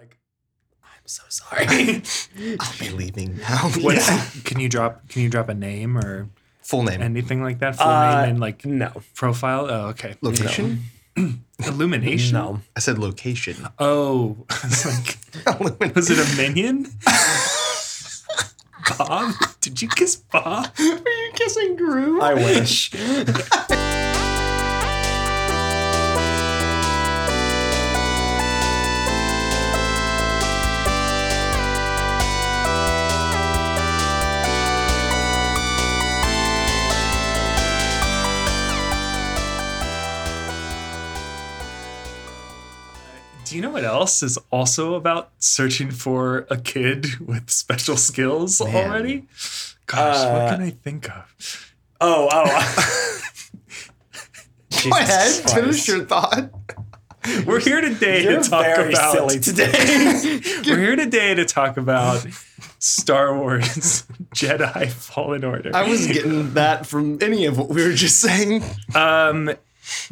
like, I'm so sorry. I'll be leaving now. What's, Can you drop? Can you drop a name or Full name. anything like that? Full Uh, name and like no, profile. Oh, okay. Location? Illumination. no. I said location. Oh, I was like, was it a minion? Bob? Did you kiss Bob? Are you kissing Gru? I wish. Do you know what else is also about searching for a kid with special skills Man. already? Gosh, what Uh, can I think of? Oh, oh. Go ahead. Finish your thought. We're here today You're to talk very about silly today. We're here today to talk about Star Wars Jedi Fallen Order. I wasn't getting that from any of what we were just saying. Um,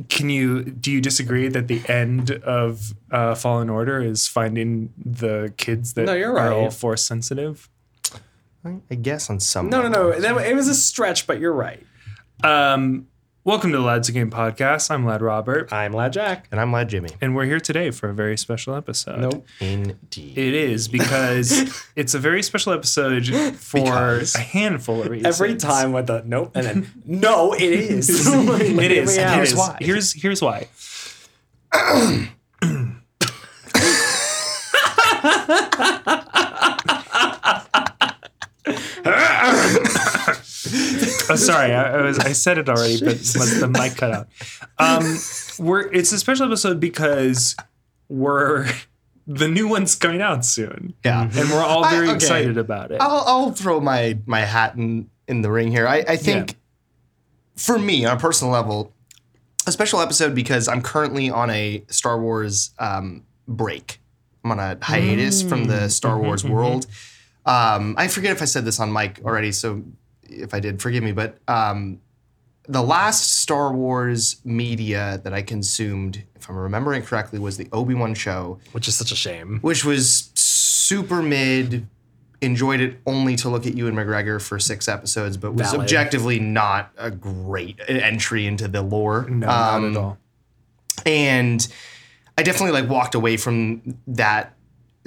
can you do you disagree that the end of uh, Fallen Order is finding the kids that No, you're are all right. force sensitive? I guess on some. no, no, no. That, it was a stretch, but you're right. Um, welcome to the Lads Who Game podcast. I'm Lad Robert, I'm Lad Jack. And I'm Lad Jimmy. and we're here today for a very special episode. Nope. Indeed. It is because it's a very special episode for Because. a handful of reasons. Every time with the nope, and then no, it is. it is. Yeah. It Here's is. why. Here's here's why. Oh, sorry, I, I was I said it already, but the mic cut out. Um, we're it's a special episode because we're the new one's coming out soon, Yeah. and we're all I- very okay. excited about it. I'll, I'll throw my my hat in in the ring here. I, I think Yeah. for me on a personal level, a special episode because I'm currently on a Star Wars um, break. I'm on a hiatus from the Star Wars world. Um, I forget if I said this on mic already, so if I did, forgive me. But um, the last Star Wars media that I consumed, if I'm remembering correctly, was the Obi Wan show which is such a shame. which was super mid. Enjoyed it only to look at Ewan McGregor for six episodes, but was Valid. objectively not a great entry into the lore. no, Um, not at all. And I definitely like walked away from that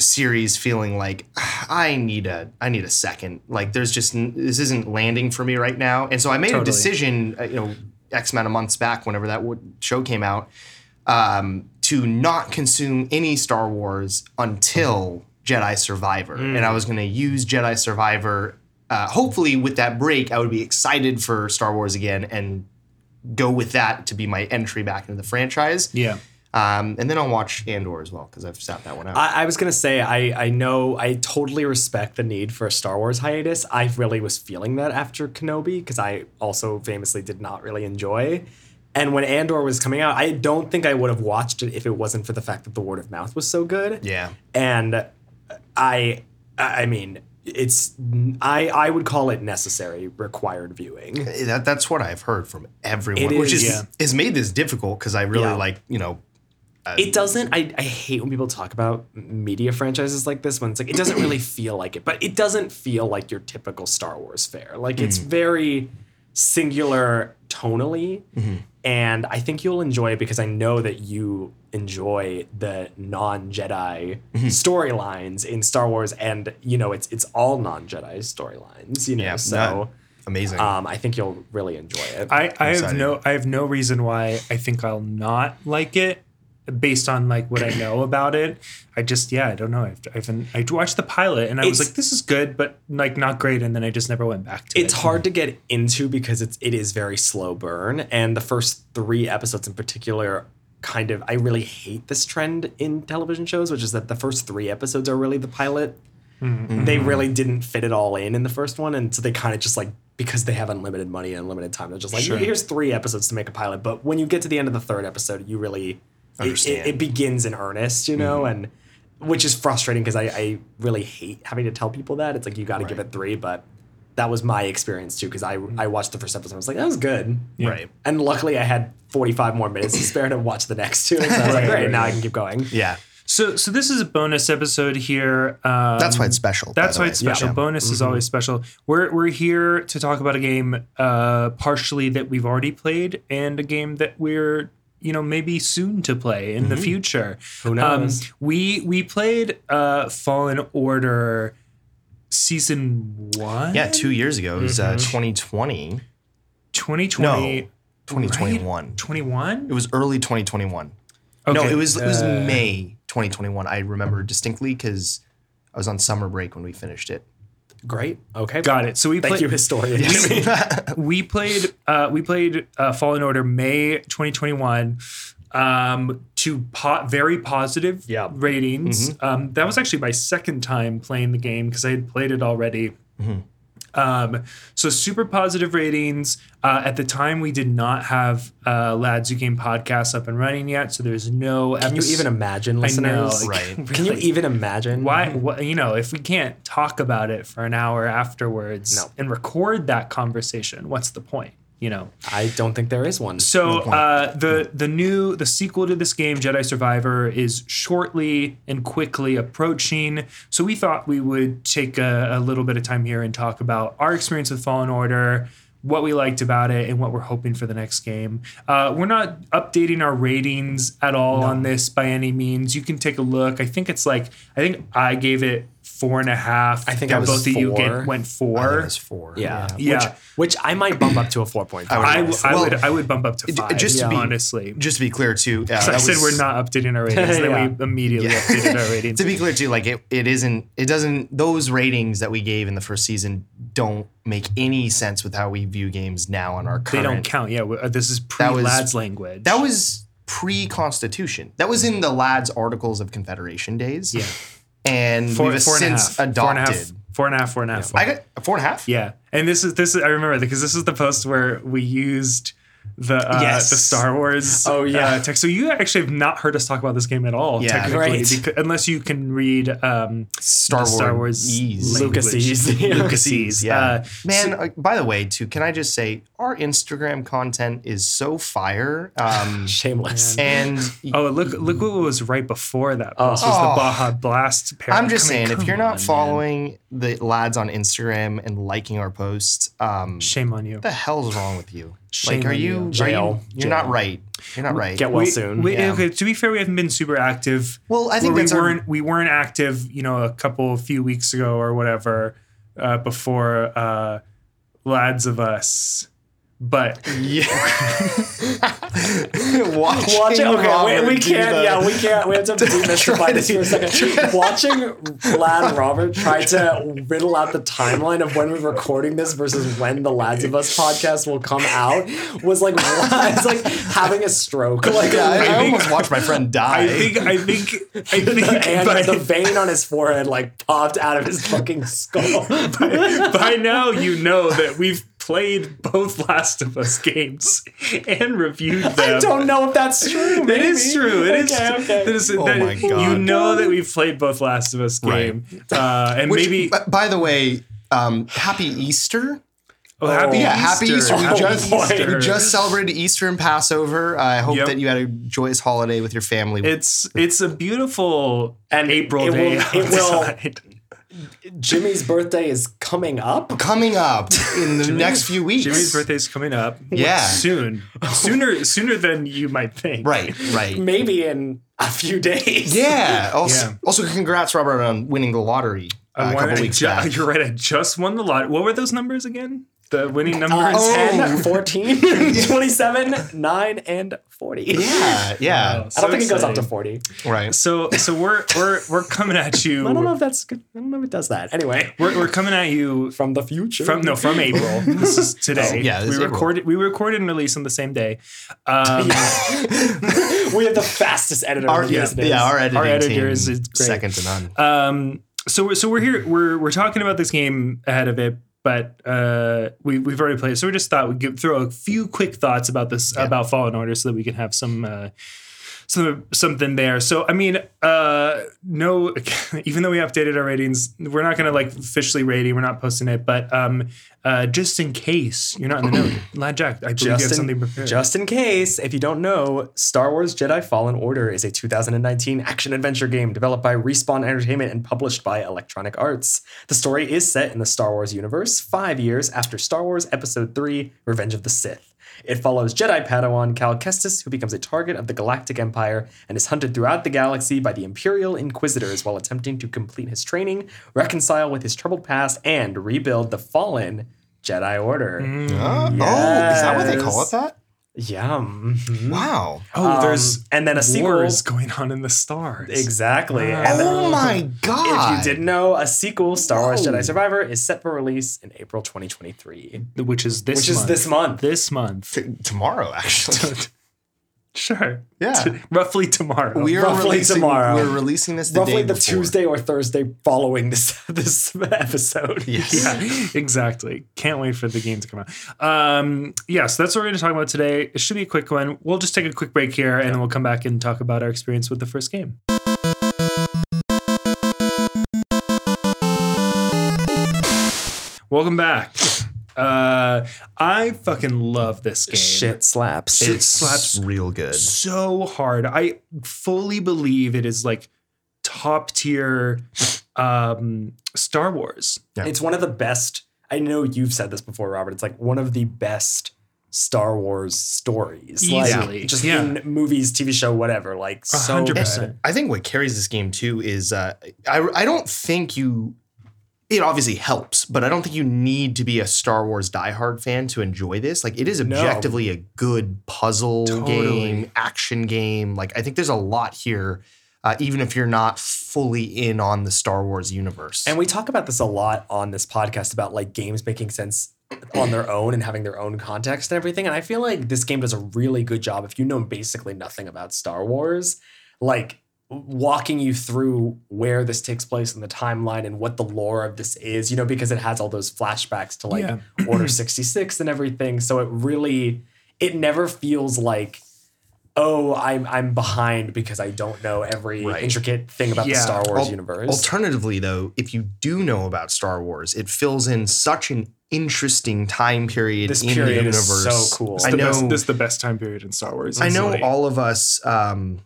series feeling like I need a I need a second. Like there's just this isn't landing for me right now. And so I made a decision, uh, you know, X amount of months back, whenever that show came out, um, to not consume any Star Wars until Jedi Survivor. And I was going to use Jedi Survivor. Uh, hopefully, with that break, I would be excited for Star Wars again and go with that to be my entry back into the franchise. Yeah. Um, and then I'll watch Andor as well because I've sat that one out. I, I was gonna say I I know I totally respect the need for a Star Wars hiatus. I really was feeling that after Kenobi because I also famously did not really enjoy. And when Andor was coming out, I don't think I would have watched it if it wasn't for the fact that the word of mouth was so good. yeah. And I I mean it's I I would call it necessary required viewing. That, that's what I've heard from everyone, which is, is yeah. has made this difficult because I really Yeah. like, you know, it doesn't I, I hate when people talk about media franchises like this when it's like it doesn't really feel like it but it doesn't feel like your typical star wars fare. Like it's mm. very singular tonally mm-hmm. and i think you'll enjoy it because i know that you enjoy the non-jedi mm-hmm. storylines in star wars and you know it's it's all non-jedi storylines you know Yeah, so no, amazing. um, i think you'll really enjoy it. I, I have no I have no reason why I think I'll not like it based on like what I know about it. I just yeah I don't know. I've, I've been, I watched the pilot and I was like this is good but like not great and then I just never went back to it's it. It's hard to get into because it's it is very slow burn and the first three episodes in particular kind of i really hate this trend in television shows which is that the first three episodes are really the pilot mm-hmm. they really didn't fit it all in in the first one and so they kind of just like because they have unlimited money and unlimited time they're just like Sure. here's three episodes to make a pilot but when you get to the end of the third episode you really it, it, it begins in earnest you know and which is frustrating because I, I really hate having to tell people that it's like you got to give it three but that was my experience too because I I watched the first episode. I was like, that was good, Right. and luckily I had 45 more minutes to spare to watch the next two. So I was like, Right, great, right, now I can keep going. Yeah. So so this is a bonus episode here. Um, That's why it's special. That's why way. it's special. Yeah. Bonus is always special. We're we're here to talk about a game uh, partially that we've already played and a game that we're you know maybe soon to play in the future. Who knows? Um, we we played uh, Fallen Order season one. Yeah, two years ago. It was uh, 2020. 2020. No, 2021. 21. It was early 2021. No, it was it was Uh, May 2021. I remember distinctly because I was on summer break when we finished it. Great. Okay. Got it. So we Thank played. you, historian. we played uh, we played uh, Fallen Order May 2021 um, to po- very positive Yeah. ratings. Um, that was actually my second time playing the game because I had played it already. Um, so super positive ratings. Uh, at the time, we did not have uh, Lads Who Game podcast up and running yet, so there's no. Can you even imagine, I know, listeners? like, Right. Can you even imagine? Why, what, you know, if we can't talk about it for an hour afterwards No. and record that conversation, what's the point? You know. I don't think there is one. So uh, the the new the sequel to this game, Jedi Survivor, is shortly and quickly approaching. So we thought we would take a, a little bit of time here and talk about our experience with Fallen Order. What we liked about it and what we're hoping for the next game. Uh, we're not updating our ratings at all on this by any means. You can take a look. I think it's like I think I gave it four and a half. I think and I was both of you get, went I think four. it was four. yeah. Yeah. Which, which I might bump up to a 4.5. I I, w- I Well, would I would bump up to five. just to be- honestly. Just to be clear, too. Uh, I that said we're not updating our ratings. Yeah. Then we immediately Yeah. updated our ratings. to be clear too like it, it isn't it doesn't those ratings that we gave in the first season don't make any sense with how we view games now on our they don't count. Yeah, this is That was- pre-lads language. that was pre-constitution that was in the lads articles of confederation days yeah, and four, we've four and a since half. Four and a half. adopted Four and a half. Four and a half. i got four and a half yeah, and this is this is I remember because this is the post where we used the uh, Yes. the Star Wars Oh, yeah. uh, text. So you actually have not heard us talk about this game at all, Yeah. technically, Right. becau- unless you can read um, star, the Star Wars. Lucasese. Lucasese. yeah Uh, man uh, by the way too can i just say our instagram content is so fire um Shameless. and Oh, look! Look what was right before that. Post was Oh. the Baja Blast. Pair. I'm just I mean, saying, if you're on, not man. following the lads on Instagram and liking our posts, um, shame on you. What the hell's wrong with you? Shame like, are you, you. are you- Jail. you're not right. You're not right. Get well we, soon. we- yeah. Okay, to be fair, we haven't been super active. well, I think Where we weren't we weren't active, you know, a couple few weeks ago or whatever, uh, before uh, lads of us. But yeah. Watching Watch it. Okay, Robert we, we can't. the- Yeah, we can't. We have to demystify this for a second. Watching Lad Robert try to riddle out the timeline of when we're recording this versus when the Lads of Us podcast will come out was like it's like having a stroke. Like Yeah, I, I think- almost watched my friend die. I think I think I think and by, the vein on his forehead like popped out of his fucking skull. by now you know that we've played both Last of Us games and reviewed them. I don't know if that's true. That maybe. is true. It is. okay, okay. That is, Oh that- my You know that we've played both Last of Us game, uh, and Which, maybe by the way, um, happy Easter. oh, happy Yeah, happy Easter. We Oh, just boy. we just celebrated Easter and Passover. I hope Yep. that you had a joyous holiday with your family. It's it's a beautiful And April it day will- it will- outside. Jimmy's birthday is coming up. coming up in the next few weeks. Jimmy's birthday is coming up. Yeah. soon, sooner sooner than you might think. Right, right. Maybe in a few days. Yeah. Also, Yeah. also, congrats, Robert, on winning the lottery uh, I a won- couple I weeks ju- back. You're right. I just won the lot. What were those numbers again? The winning numbers. Uh, Oh. 10, 14, 27, 9, and 40. Yeah, yeah. Wow, I don't think it goes up to 40. Right. So so we're we're we're coming at you. I don't know if that's good. I don't know if it does that. Anyway, We're, we're coming at you from the future. from no from April. This is today. Oh, yeah, this we is April. recorded we recorded and released on the same day. Um, we have the fastest editor Our, in the yeah, business. yeah, our editing Our editor team, is- is great. second to none. Um, so we're, so we're here. We're we're talking about this game ahead of it, but uh, we we've already played. it. So we just thought we'd give, throw a few quick thoughts about this about Fallen Order, so that we can have some uh, some something there. So I mean, uh, no, even though we updated our ratings, we're not gonna like officially rating. We're not posting it, but um, uh, just in case you're not in the know, Lad Jack, I believe you have Just something in, prepared. just in case, if you don't know, Star Wars Jedi Fallen Order is a 2019 action adventure game developed by Respawn Entertainment and published by Electronic Arts. The story is set in the Star Wars universe, five years after Star Wars Episode 3 Revenge of the Sith. It follows Jedi Padawan Cal Kestis, who becomes a target of the Galactic Empire and is hunted throughout the galaxy by the Imperial Inquisitors while attempting to complete his training, reconcile with his troubled past, and rebuild the fallen Jedi Order. Uh, Oh, is that what they call it? That? Yeah. mhm. Wow. oh, Um, there's and then a sequel. wars going on in the stars. Exactly. Wow. And then, Oh my god! if you didn't know, a sequel, Star Wars Jedi Survivor, is set for release in April 2023, which is this which is month. this month. this month. T- tomorrow, actually. Sure. Yeah. T- roughly tomorrow. we are Roughly releasing, tomorrow. We're releasing this the Roughly the before. Tuesday or Thursday following this this episode. Yes. yeah, exactly. Can't wait for the game to come out. Um, yeah, so that's what we're going to talk about today. It should be a quick one. We'll just take a quick break here, and then we'll come back and talk about our experience with the first game. Welcome back. Uh, I fucking love this game. Shit slaps. It slaps real good. so hard. I fully believe it is like top tier um, Star Wars. Yeah. It's one of the best. I know you've said this before, Robert. It's like one of the best Star Wars stories. Easily. Like, just Yeah. in movies, TV show, whatever. Like so hundred good. percent. I think what carries this game too is uh, I I don't think you. It obviously helps, but I don't think you need to be a Star Wars diehard fan to enjoy this. Like, it is No. objectively a good puzzle Totally. game, action game. Like, I think there's a lot here, uh, even if you're not fully in on the Star Wars universe. And we talk about this a lot on this podcast about like games making sense on their own and having their own context and everything. And I feel like this game does a really good job if you know basically nothing about Star Wars, like walking you through where this takes place in the timeline and what the lore of this is, you know, because it has all those flashbacks to like Yeah. Order 66 and everything. So it really it never feels like oh, I'm I'm behind because I don't know every Right. intricate thing about the Star Wars Al- universe. Alternatively, though, if you do know about Star Wars, it fills in such an interesting time period This in the universe. is so cool. It's I know. best, this is the best time period in Star Wars. I know easily. all of us, um,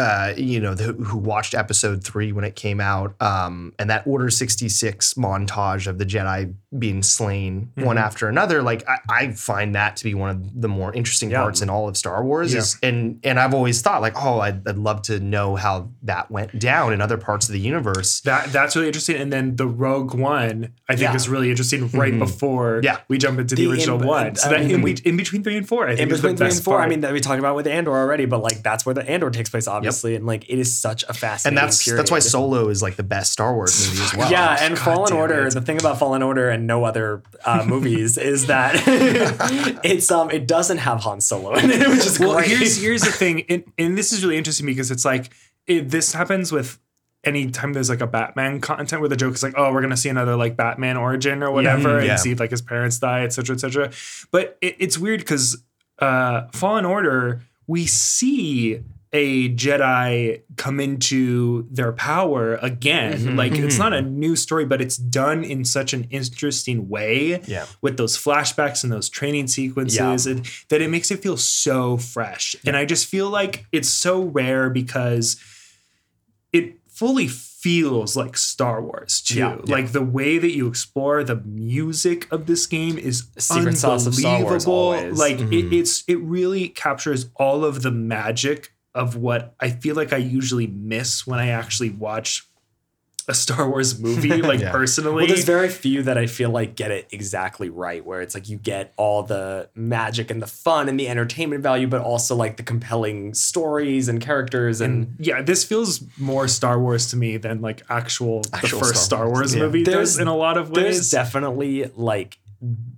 uh, you know, the, who watched Episode Three when it came out, um, and that Order sixty six montage of the Jedi being slain one Mhm. after another. Like I, I find that to be one of the more interesting Yeah. parts in all of Star Wars. Yeah. Is, and and I've always thought like, oh, I'd, I'd love to know how that went down in other parts of the universe. That that's really interesting. And then the Rogue One, I think, Yeah. is really interesting right Mhm. before Yeah. we jump into the, The original in- one. So I that mean, in, we- in between three and four, I think in is the between three best and four, part. I mean, that we talked about with Andor already, but like that's where the Andor takes place, obviously, and like it is such a fascinating. And fascinating. that's that's why. Solo is like the best Star Wars movie as well. yeah, and God Fallen Order. it. The thing about Fallen Order and no other uh, movies is that it's um it doesn't have Han Solo in it, which is well, great. here's here's the thing, and, and this is really interesting because it's like it, this happens with anytime there's like a Batman content where the joke is like, oh, we're gonna see another like Batman origin or whatever, and yeah. see like his parents die, etc., etc. But it, it's weird because uh, Fallen Order, we see a Jedi come into their power again. Mhm. Like it's not a new story, but it's done in such an interesting way Yeah. with those flashbacks and those training sequences and that it makes it feel so fresh. And I just feel like it's so rare because it fully feels like Star Wars too. Yeah, yeah. Like the way that you explore the music of this game is Secret sauce of Star Wars unbelievable. Like Mhm. it, it's it really captures all of the magic of what I feel like I usually miss when I actually watch a Star Wars movie, like Yeah. personally. Well, there's very few that I feel like get it exactly right, where it's like you get all the magic and the fun and the entertainment value, but also like the compelling stories and characters and. and yeah, this feels more Star Wars to me than like actual, Actual the first Star Star Wars, Wars yeah. movie There's- does in a lot of ways. There's definitely like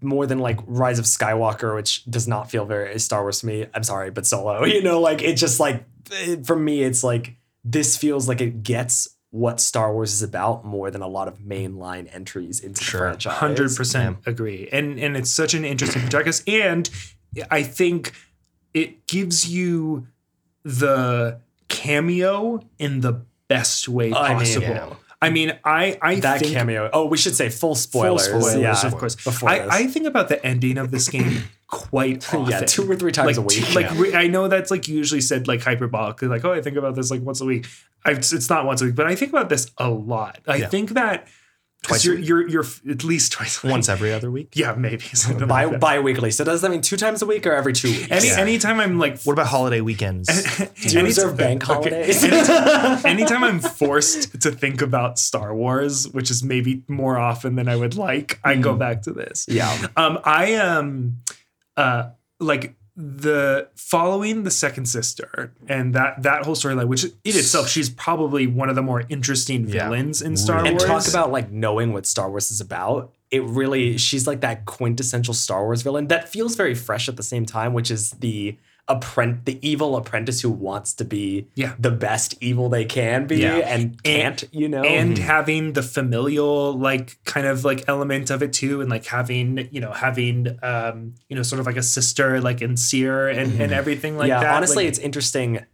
more than like Rise of Skywalker, which does not feel very Star Wars to me. I'm sorry, but Solo, you know, like it just like it, for me, it's like this feels like it gets what Star Wars is about more than a lot of mainline entries into Sure. the franchise. Hundred percent agree, and and it's such an interesting protagonist, and I think it gives you the cameo in the best way I mean, possible. yeah. I mean, I I that think cameo. Oh, we should say full spoilers. spoilers, yeah, of course. Before I. I think about the ending of this game quite often. Yeah, two or three times like, a week. two- like Yeah. re- I know that's like usually said like hyperbolically, like oh I think about this like once a week. I, it's it's not once a week, but I think about this a lot. I Yeah. think that Twice you're, you're you're at least twice a week. Once every other week. Yeah, maybe something bi like bi-weekly. So does that mean two times a week or every two weeks? Any Yeah. anytime I'm like What about holiday weekends? Do you any- observe bank okay. anytime, anytime I'm forced to think about Star Wars, which is maybe more often than I would like, I go back to this. yeah. Um, I um, uh, like the following the second sister and that that whole storyline, which in itself, she's probably one of the more interesting Yeah. villains in Star and Wars. And talk about like knowing what Star Wars is about. It really, she's like that quintessential Star Wars villain that feels very fresh at the same time, which is the apprentice, the evil apprentice who wants to be Yeah. the best evil they can be Yeah. and can't, you know. and having the familial like kind of like element of it too and like having you know having um you know sort of like a sister like in Cere and and everything like yeah, that honestly, Like, it's interesting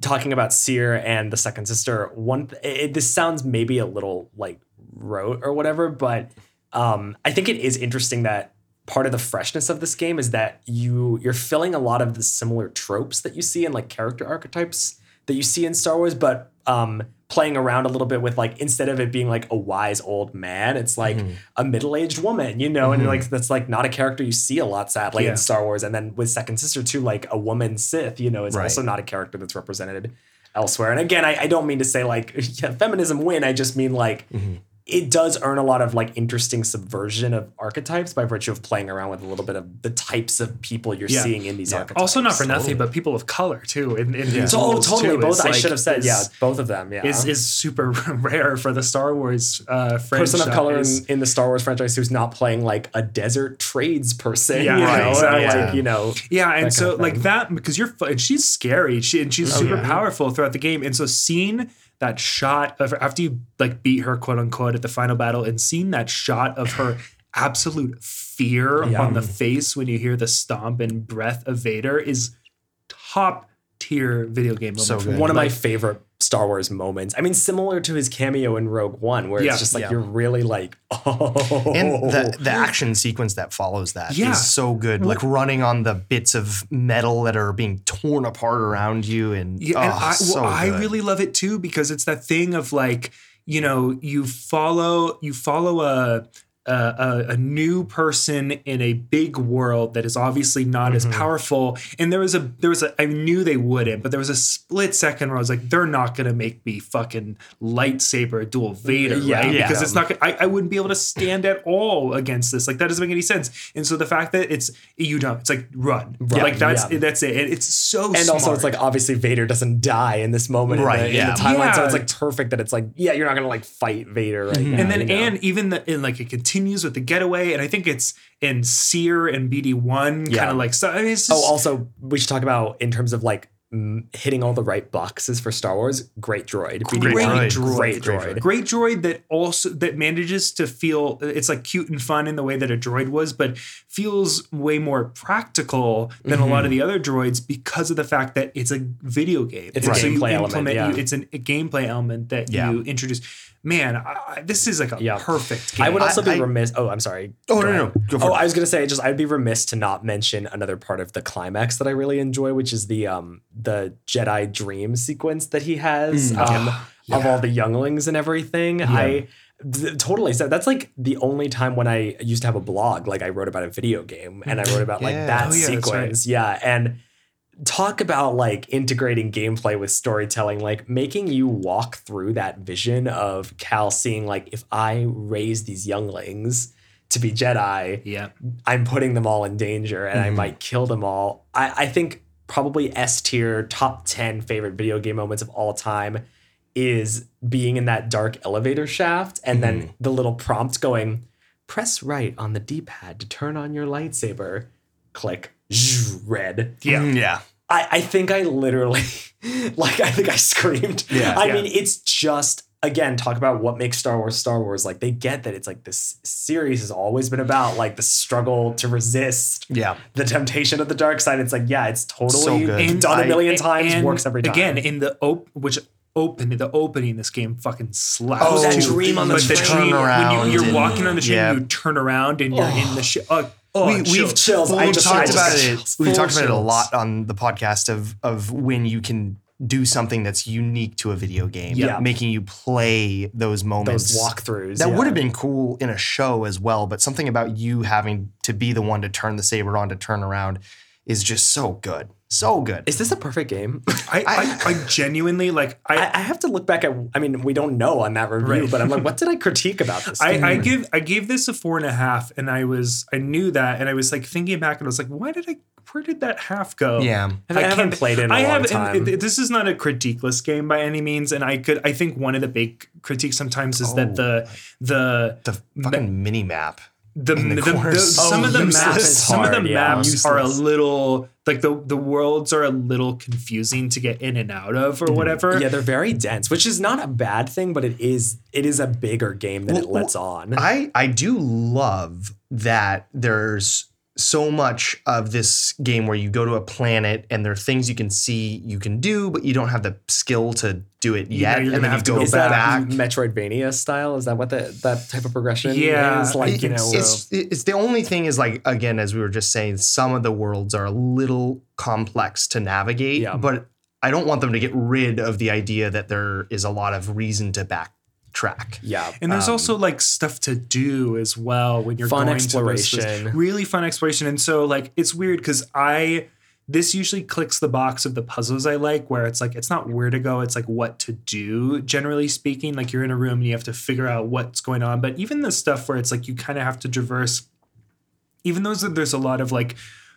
talking about Cere and the second sister. One, it, this sounds maybe a little like rote or whatever, but um, I think it is interesting that part of the freshness of this game is that you you're filling a lot of the similar tropes that you see in like character archetypes that you see in Star Wars, but um, playing around a little bit with like instead of it being like a wise old man, it's like mm-hmm. a middle aged woman, you know, and mm-hmm. like that's like not a character you see a lot, sadly, Yeah. in Star Wars. And then with Second Sister too, like a woman Sith, you know, is Right. also not a character that's represented elsewhere. And again, I, I don't mean to say like yeah, feminism win. I just mean like mm-hmm. It does earn a lot of like interesting subversion of archetypes by virtue of playing around with a little bit of the types of people you're Yeah. seeing in these Yeah. archetypes. also not for nothing but people of color too in, in these So, oh, totally. too, Both is, I like, should have said, is- yeah, both of them. Yeah, is is super rare for the Star Wars uh franchise. person of color in, in the Star Wars franchise who's not playing like a desert trades person. Yeah, you right, know, exactly. Yeah. like you know, Yeah, and so like that because you're and she's scary. She and she's super yeah. powerful throughout the game. And so seeing that shot of after you like beat her quote unquote at the final battle and seeing that shot of her absolute fear Yeah. on the face when you hear the stomp and breath of Vader is top tier video game moment. So one of my favorite Star Wars moments. I mean, similar to his cameo in Rogue One, where Yeah, it's just like yeah. you're really like, oh, And the, the action sequence that follows that is Yeah. so good. Like running on the bits of metal that are being torn apart around you, and Yeah, and oh, well, so I really love it too because it's that thing of like you know you follow you follow a a, a, a new person in a big world that is obviously not as Mm-hmm. powerful and there was a there was a I knew they wouldn't but there was a split second where I was like they're not gonna make me fucking lightsaber dual Vader Yeah. right Yeah. because it's not gonna- I, I wouldn't be able to stand at all against this like that doesn't make any sense and so the fact that it's you don't it's like run Right, like that's yeah. that's it And it's so and also it's like obviously Vader doesn't die in this moment Right, in, the, yeah. in the timeline, so it's like perfect that it's like yeah, you're not gonna like fight Vader right now. and then you know? and even the and like it continues with the getaway and i think it's in Cere and bd1 Yeah. kind of like so I mean, it's Oh, also we should talk about in terms of like mm, hitting all the right boxes for Star Wars. Great droid, Great BD-1, droid. great Great droid. great droid that also that manages to feel it's like cute and fun in the way that a droid was but feels way more practical than a lot of the other droids because of the fact that it's a video game It's a And so gameplay element, yeah. you- it's an, a gameplay element that Yeah. you introduce man I, I- this is like a Yeah. perfect game I would also I- be I- remiss. Oh, I'm sorry. Oh, Go no, no, no. Go for oh, it. I was gonna say just I'd be remiss to not mention another part of the climax that I really enjoy, which is the um the Jedi dream sequence that he has Mm, um of all the younglings and everything. I totally so that's like the only time when I used to have a blog, like I wrote about a video game and I wrote about like Yeah. that Oh, yeah, that's right. sequence. Yeah, and talk about like integrating gameplay with storytelling like making you walk through that vision of cal seeing like if i raise these younglings to be jedi yeah. I'm putting them all in danger and i mm-hmm. might kill them all. I, I think probably s tier top 10 favorite video game moments of all time is being in that dark elevator shaft and then mm-hmm. the little prompt going press right on the d-pad to turn on your lightsaber. Click zzz, red yeah Mm, yeah. I, I think I literally like I think I screamed. Yeah. I Yeah. mean, it's just again talk about what makes Star Wars Star Wars. Like they get that it's like this series has always been about like the struggle to resist Yeah. the temptation of the dark side. It's like yeah, it's totally So good. done a I- million times, And works every time. Again, in the op- which open the opening, this game fucking slaps. Oh, that too. dream on the But train. when Turnaround you, are walking on the train, yeah. you turn around and you're in the shit. Oh, oh, we, chills. we've chills. I just- talked about it. We've talked about it a lot on the podcast of of when you can do something that's unique to a video game, Yeah. making you play those moments. those walkthroughs. that yeah. would have been cool in a show as well, but something about you having to be the one to turn the saber on to turn around is just so good, so good. Is this a perfect game? I, I, I genuinely like. I, I, I have to look back at. I mean, we don't know on that review, Right. but I'm like, what did I critique about this? game? I, I give I gave this a four and a half, and I was I knew that, and I was like thinking back, and I was like, why did I? Where did that half go? yeah, I haven't played it in a I long haven't- time. and it- this is not a critiqueless game by any means, and I could. I think one of the big critiques sometimes is Oh. that the the the fucking mini map. The, the the- the- course. some Oh, of the maps some of the yeah, maps are a little like the the worlds are a little confusing to get in and out of or Mm-hmm. whatever. yeah, they're very dense, which is not a bad thing, but it is it is a bigger game than it lets on. I I do love that there's so much of this game where you go to a planet and there are things you can see you can do, but you don't have the skill to do it You know yet. and then have you to go go is that back. Metroidvania style? Is that what the, that type of progression Yeah, is? Like, you know, it's, it's it's the only thing is like again as we were just saying some of the worlds are a little complex to navigate Yeah. but i don't want them to get rid of the idea that there is a lot of reason to backtrack yeah. And there's Um, also like stuff to do as well when you're Fun going to exploration. really fun exploration. And so like it's weird because I this usually clicks the box of the puzzles I like, where it's like it's not where to go, it's like what to do. Generally speaking, like you're in a room and you have to figure out what's going on. But even the stuff where it's like you kind of have to traverse, even though there's a lot of like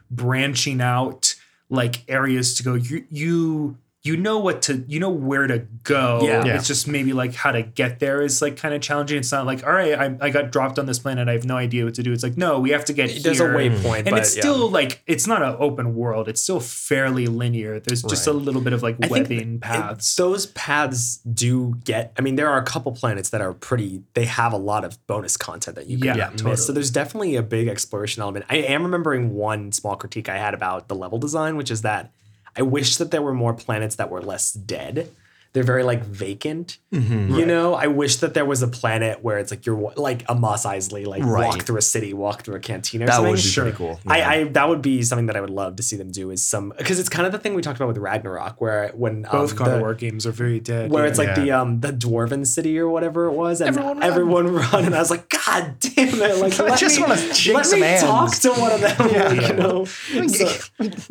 branching out like areas to go, you you you know what to you know where to go. Yeah. Yeah. It's just maybe like how to get there is like kind of challenging. It's not like, all right, I, I got dropped on this planet. I have no idea what to do. It's like, no, we have to get There's a waypoint, And but it's yeah. still like it's not an open world. It's still fairly linear. There's just a little bit of like webbing it- paths. those paths do get. I mean, there are a couple planets that are pretty. They have a lot of bonus content that you can Yeah, miss. totally. So there's definitely a big exploration element. I am remembering one small critique I had about the level design, which is that I wish that there were more planets that were less dead. They're very like vacant. Mm-hmm. You know, I wish that there was a planet where it's like you're like a Mos Eisley, like walk through a city, walk through a cantina. Or that something. would be Sure. pretty cool I, Yeah. I that would be something that I would love to see them do is some because it's kind of the thing we talked about with Ragnarok where when Both um, God of War games are very dead. where yeah. it's like Yeah. the um the dwarven city or whatever it was and Everyone everyone run. run, and I was like God damn it like I let just me, wanna let some me talk to one of them Yeah. you know So-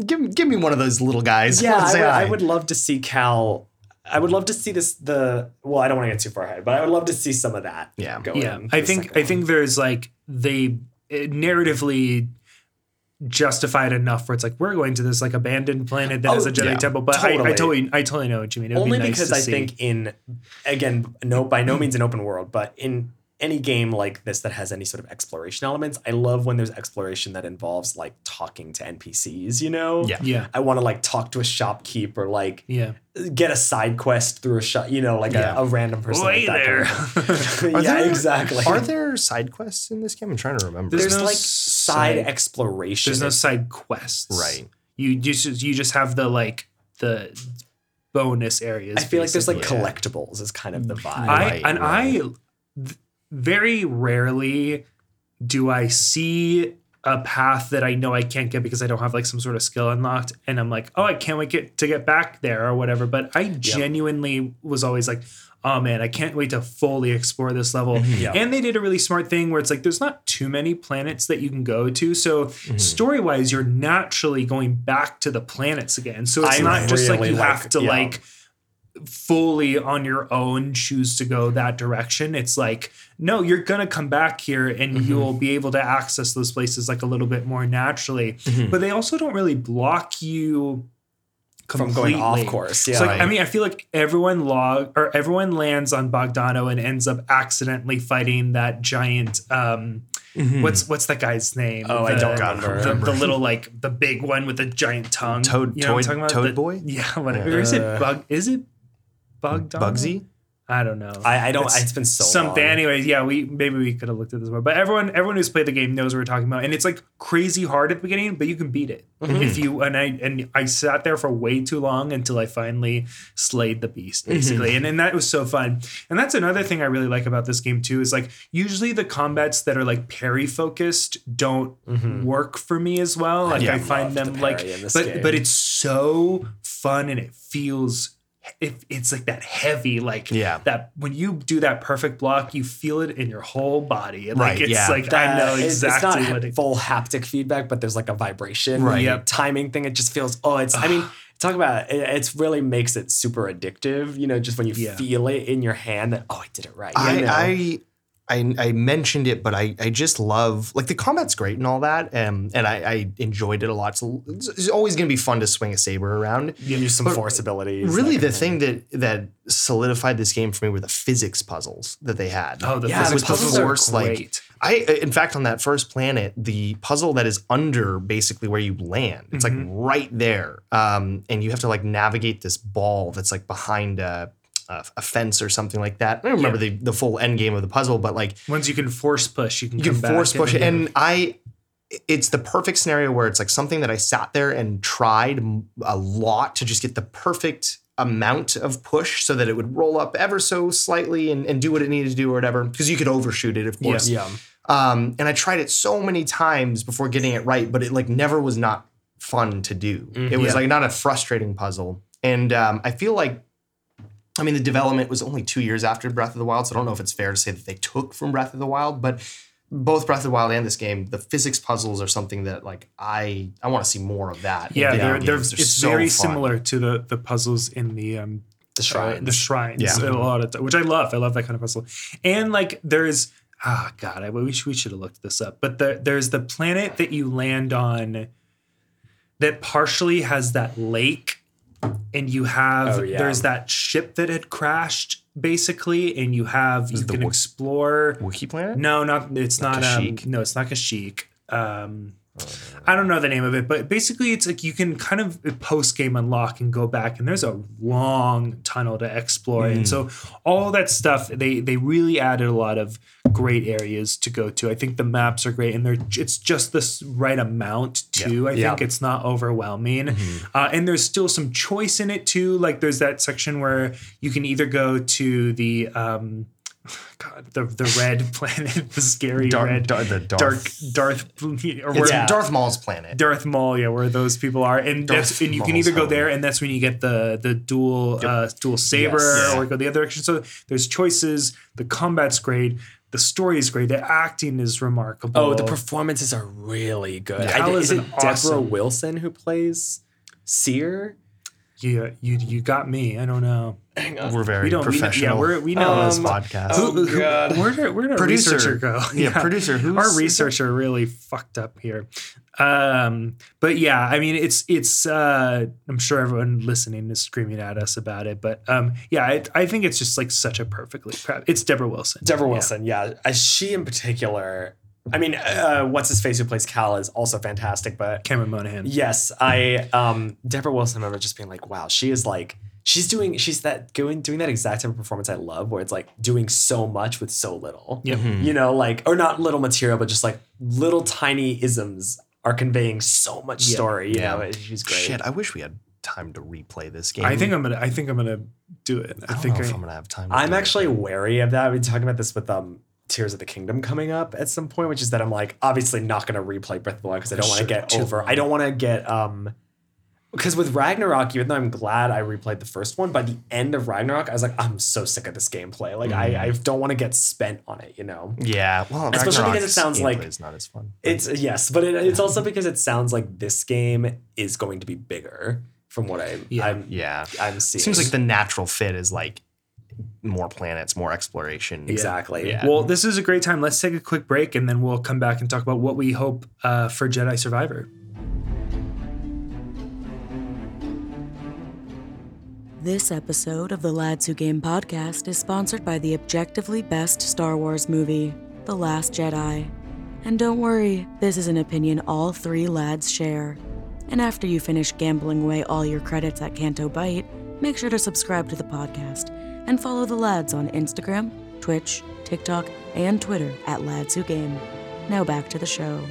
give, give me one of those little guys yeah I Say would, I would love to see Cal I would love to see this the well I don't want to get too far ahead but I would love to see some of that Yeah. go yeah in i think second i think there's like they uh, narratively justified enough where it's like we're going to this like abandoned planet that Oh, has a Jedi yeah. temple, but I, I Totally. totally I totally know what you mean. It would only be nice because to I see. think in again no by no means an open world, but in any game like this that has any sort of exploration elements, I love when there's exploration that involves like talking to NPCs. You know, Yeah. yeah I want to like talk to a shopkeeper, like yeah get a side quest through a shop. You know, like Yeah. a, a random person. Way like that there. kind of- yeah, there- exactly. Are there side quests in this game? I'm trying to remember. There's There's no like side side- exploration. There's no side quests. Right. You just you just have the like the bonus areas. I feel like there's like collectibles is kind of the mm. vibe. I Right, and right. I th- very rarely do I see a path that I know I can't get because I don't have like some sort of skill unlocked and I'm like, "Oh, I can't wait get, to get back there or whatever." But I genuinely was always like, "Oh man, I can't wait to fully explore this level." Mm-hmm. Yeah. And they did a really smart thing where it's like there's not too many planets that you can go to. So mm-hmm. story-wise, you're naturally going back to the planets again. So it's I not just like really you have to yeah. like fully on your own choose to go that direction. It's like, no, you're gonna come back here and Mm-hmm. you'll be able to access those places like a little bit more naturally. Mm-hmm. But they also don't really block you from going off course. Yeah. So like, I mean, I feel like everyone log or everyone lands on Bogdano and ends up accidentally fighting that giant. Um, What's what's that guy's name? Oh, I don't remember. The, the little like the big one with the giant tongue. Toad- You know Toad- talking about? Toad The- Boy? Yeah, whatever. Is it Uh, bug? Is it Bogdano? Bugsy? I don't know. I, I don't. it's been so something. long. Anyways, yeah, we maybe we could have looked at this more. But everyone everyone who's played the game knows what we're talking about. And it's like crazy hard at the beginning, but you can beat it. Mm-hmm. If you and I and I sat there for way too long until I finally slayed the beast, Mm-hmm. basically. and and that was so fun. And that's another thing I really like about this game too, is like usually the combats that are like parry focused don't work for me as well. Like Yeah, I I find love the them like parry in this but game. but it's so fun and it feels it, it's like that heavy like Yeah. that when you do that perfect block you feel it in your whole body and Right, like it's yeah. like i know exactly It's not what it, full haptic feedback, but there's like a vibration, Right. Yep. timing thing. It just feels. Oh, it's. I mean, talk about it. It's really makes it super addictive. You know, just when you Yeah. feel it in your hand. That oh, I did it right. you? I, I I I mentioned it, but I I just love like the combat's great and all that, um, and I, I enjoyed it a lot. So it's, it's always gonna be fun to swing a saber around. give you some But force abilities. Really, the thing that that solidified this game for me were the physics puzzles that they had. oh the Yeah, the physics puzzles are are force, like great. I, in fact, on that first planet, the puzzle that is under basically where you land, it's like right there, um, and you have to like navigate this ball that's like behind a, a, a fence or something like that. I don't remember the the full end game of the puzzle, but like once you can force push you can you can force push it, and, and I. It's the perfect scenario where it's like something that I sat there and tried a lot to just get the perfect amount of push so that it would roll up ever so slightly and, and do what it needed to do or whatever. Because you could overshoot it, of course. Yeah. Um, and I tried it so many times before getting it right, but it like never was not fun to do. It was Yeah. like not a frustrating puzzle. And um, I feel like, I mean, the development was only two years after Breath of the Wild, so I don't know if it's fair to say that they took from Breath of the Wild, but both Breath of the Wild and this game, the physics puzzles are something that like I I want to see more of that. in yeah, video they're, they're, it's so very fun. similar to the the puzzles in the um The uh, the shrines Yeah. a lot of t- which I love. I love that kind of puzzle. And like there's ah god, I wish we should have looked this up. But the, there's the planet that you land on that partially has that lake and you have Oh, yeah. there's that ship that had crashed basically and you have you can Wo- explore Wookiee Planet. no, not it's not. Um, no, it's not Kashyyyk. Um, I don't know the name of it, but basically, it's like you can kind of post game unlock and go back, and there's a long tunnel to explore, and so all that stuff they they really added a lot of great areas to go to. I think the maps are great, and they're it's just this right amount too. I Yeah. think it's not overwhelming, uh, and there's still some choice in it too. Like there's that section where you can either go to the um, God, the the red planet, the scary Dark- red, Dar- the dark, Darth- Darth, or It's where, Yeah. Darth Maul's planet. Darth Maul, yeah, where those people are, and Darth that's and you can either go home. there, and that's when you get the the dual uh, dual saber, Yes. or go the other direction. So there's choices. The combat's great. The story is great. The acting is remarkable. Oh, the performances are really good. Yeah. I, Cal is is it an Deborah Wilson who plays Cere? yeah, you you got me. I don't know. We're very We don't. We, know- professional. yeah, we're, we know on this Um, podcast. oh, Who- who- God. Where did, where did our Producer. researcher go? Yeah, producer, who's- our researcher really fucked up here. Um, but yeah, I mean, it's it's. Uh, I'm sure everyone listening is screaming at us about it, but um, yeah, I, I think it's just like such a perfectly crap. It's Deborah Wilson. Deborah Wilson, yeah. Uh, she in particular. I mean, uh, what's his face who plays Cal is also fantastic, but Cameron Monaghan. yes, I um Deborah Wilson I remember just being like, wow, she is like she's doing she's that going doing that exact type of performance I love where it's like doing so much with so little. Yep. You know, like or not little material, but just like little tiny isms are conveying so much Yeah. story. You Yeah. know, she's great. Shit, I wish we had time to replay this game. I think I'm gonna. I think I'm gonna do it. I, I don't think know I, if I'm gonna have time. To I'm do it. actually wary of that. I've been talking about this with um Tears of the Kingdom coming up at some point, which is that I'm like obviously not going to replay Breath of the Wild because I don't want to Sure, get over. I don't want to get um because with Ragnarok, even though I'm glad I replayed the first one, by the end of Ragnarok, I was like, I'm so sick of this gameplay. Like I, I don't want to get spent on it. You know. Yeah, well, Especially because it sounds like- it's not as fun. It's yes, but it, it's also because it sounds like this game is going to be bigger from what I, Yeah. I'm yeah, I'm seeing. seems like the natural fit is like more planets, more exploration. exactly. Yeah. Well, this is a great time. Let's take a quick break, and then we'll come back and talk about what we hope uh, for Jedi Survivor. This episode of the Lads Who Game podcast is sponsored by the objectively best Star Wars movie, The Last Jedi. And don't worry, this is an opinion all three lads share. And after you finish gambling away all your credits at Canto Bight, make sure to subscribe to the podcast and follow the lads on Instagram, Twitch, TikTok, and Twitter at Lads Who Game. Now back to the show.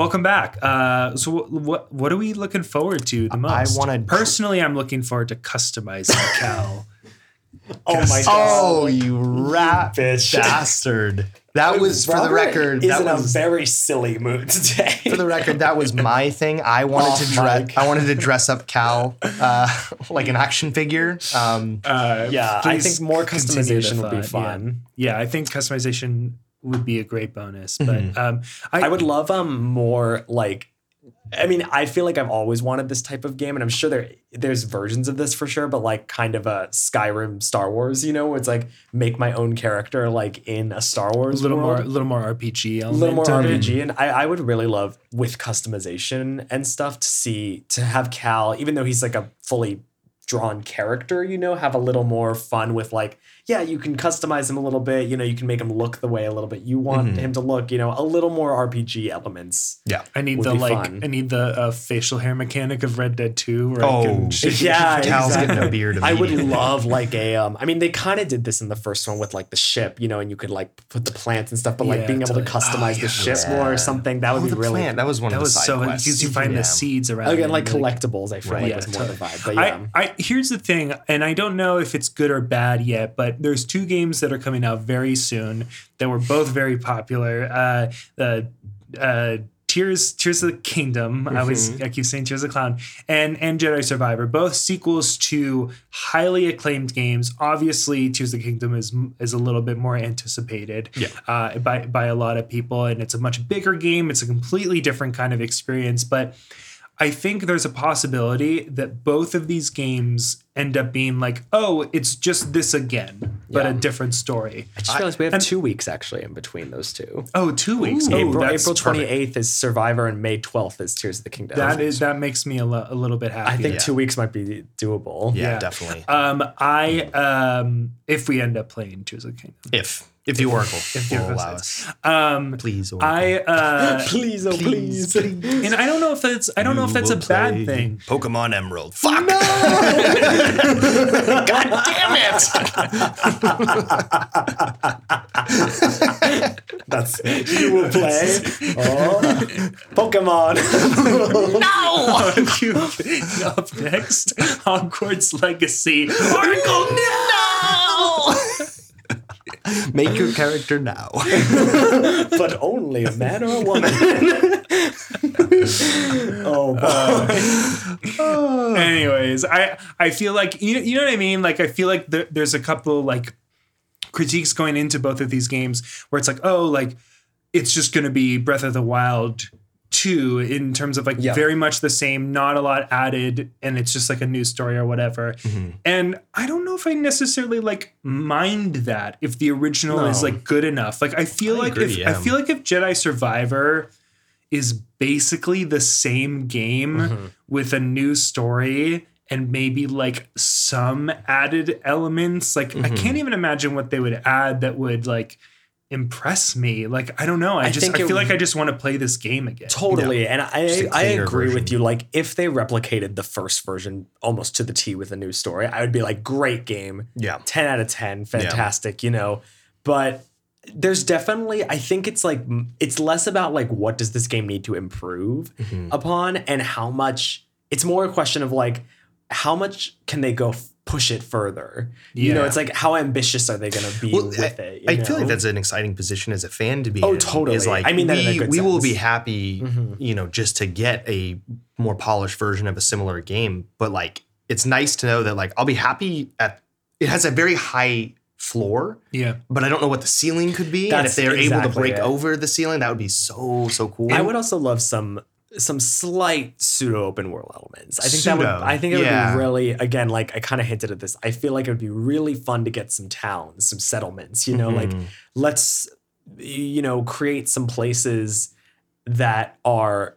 Welcome back. Uh, so, wh- what what are we looking forward to the most? I wanna- personally, I'm looking forward to customizing Cal. Oh my Oh, you rat bitch. bastard! That was for the record. Is That in a was very silly mood today. for the record. That was my thing. I wanted Off to dress. mic. I wanted to dress up Cal uh, like an action figure. Um, Uh, Yeah, I think more customization would be thought, yeah. fun. Yeah. I think customization would be a great bonus. But Mm-hmm. um, I, I would love um more like I mean, I feel like I've always wanted this type of game, and I'm sure there there's versions of this for sure, but like kind of a Skyrim Star Wars, you know, where it's like make my own character like in a Star a Wars little more, a little more RPG, a little more element. RPG, and I, I would really love with customization and stuff to see to have Cal, even though he's like a fully drawn character, you know, have a little more fun with like, yeah, you can customize him a little bit, you know, you can make him look the way a little bit you want Mm-hmm. him to look, you know, a little more RPG elements. yeah. I need the like, fun. I need the uh, facial hair mechanic of Red Dead Two. Where I Oh, can shape- Yeah, Cal's exactly. getting a beard. I would love like a um I mean they kind of did this in the first one with like the ship, you know, and you could like put the plants and stuff, but like Yeah, being able to customize Oh, the ship yeah. more or something, that would Oh, be the really plant. That was one that of the was side so because you find Yeah. the seeds around. again like collectibles, I feel Right. like Yeah, was more the totally. vibe. But yeah. I, I here's the thing, and I don't know if it's good or bad yet, but there's two games that are coming out very soon that were both very popular. Uh, the uh, Tears Tears of the Kingdom. I was Mm-hmm. I keep saying Tears of the Clown and and Jedi Survivor, both sequels to highly acclaimed games. Obviously, Tears of the Kingdom is is a little bit more anticipated Yeah. uh, by by a lot of people, and it's a much bigger game. It's a completely different kind of experience, but. I think there's a possibility that both of these games end up being like, oh, it's just this again, but a different story. I just realized we have and- two weeks actually in between those two. Oh, two weeks. oh, April that's April perfect. 28th is Survivor and May 12th is Tears of the Kingdom. That is that makes me a, lo- a little bit happy. I think Yeah. two weeks might be doable. Yeah, Yeah. definitely. Um, I um, if we end up playing Tears of the Kingdom, if if the Oracle the will Oracle allow us, um, please. Oracle. I uh, Please, oh please. and I don't know if that's I don't know if that's a bad thing. Pokemon Emerald. Fuck. No! God damn it! That's you will play. Oh, Pokemon. You- Up next, Hogwarts Legacy. Oracle, no! Make your character now. but only a man or a woman. oh boy. Anyways, I I feel like you you know what I mean. Like I feel like there, there's a couple like critiques going into both of these games where it's like oh like it's just going to be Breath of the Wild. Two in terms of like Yeah. very much the same, not a lot added, and it's just like a new story or whatever. And I don't know if I necessarily like mind that if the original is like good enough. Like I feel I like agree, if yeah. I feel like if Jedi Survivor is basically the same game Mm-hmm. with a new story and maybe like some added elements. Like Mm-hmm. I can't even imagine what they would add that would like impress me. Like I don't know. I, I just I it feel like I just want to play this game again. Totally. And I I a I cleaner agree with you. Like if they replicated the first version almost to the T with a new story, I would be like, great game. Yeah. 10 out of 10 fantastic you know but there's definitely i think it's like it's less about like what does this game need to improve Mm-hmm. upon and how much it's more a question of like how much can they go f- push it further you know it's like how ambitious are they going to be Well, with I, it I you feel like that's an exciting position as a fan to be Oh, in. totally. Is like I mean that in a we, we will be happy, mm-hmm. you know, just to get a more polished version of a similar game. But like, it's nice to know that like I'll be happy at. It has a very high floor, Yeah. but I don't know what the ceiling could be. and if they're able to break it. over the ceiling, that would be so so cool. I would also love some some slight pseudo open world elements. I think that would I think it would be really again like I kind of hinted at this. I feel like it would be really fun to get some towns, some settlements, you know, like Mhm. let's you know create some places that are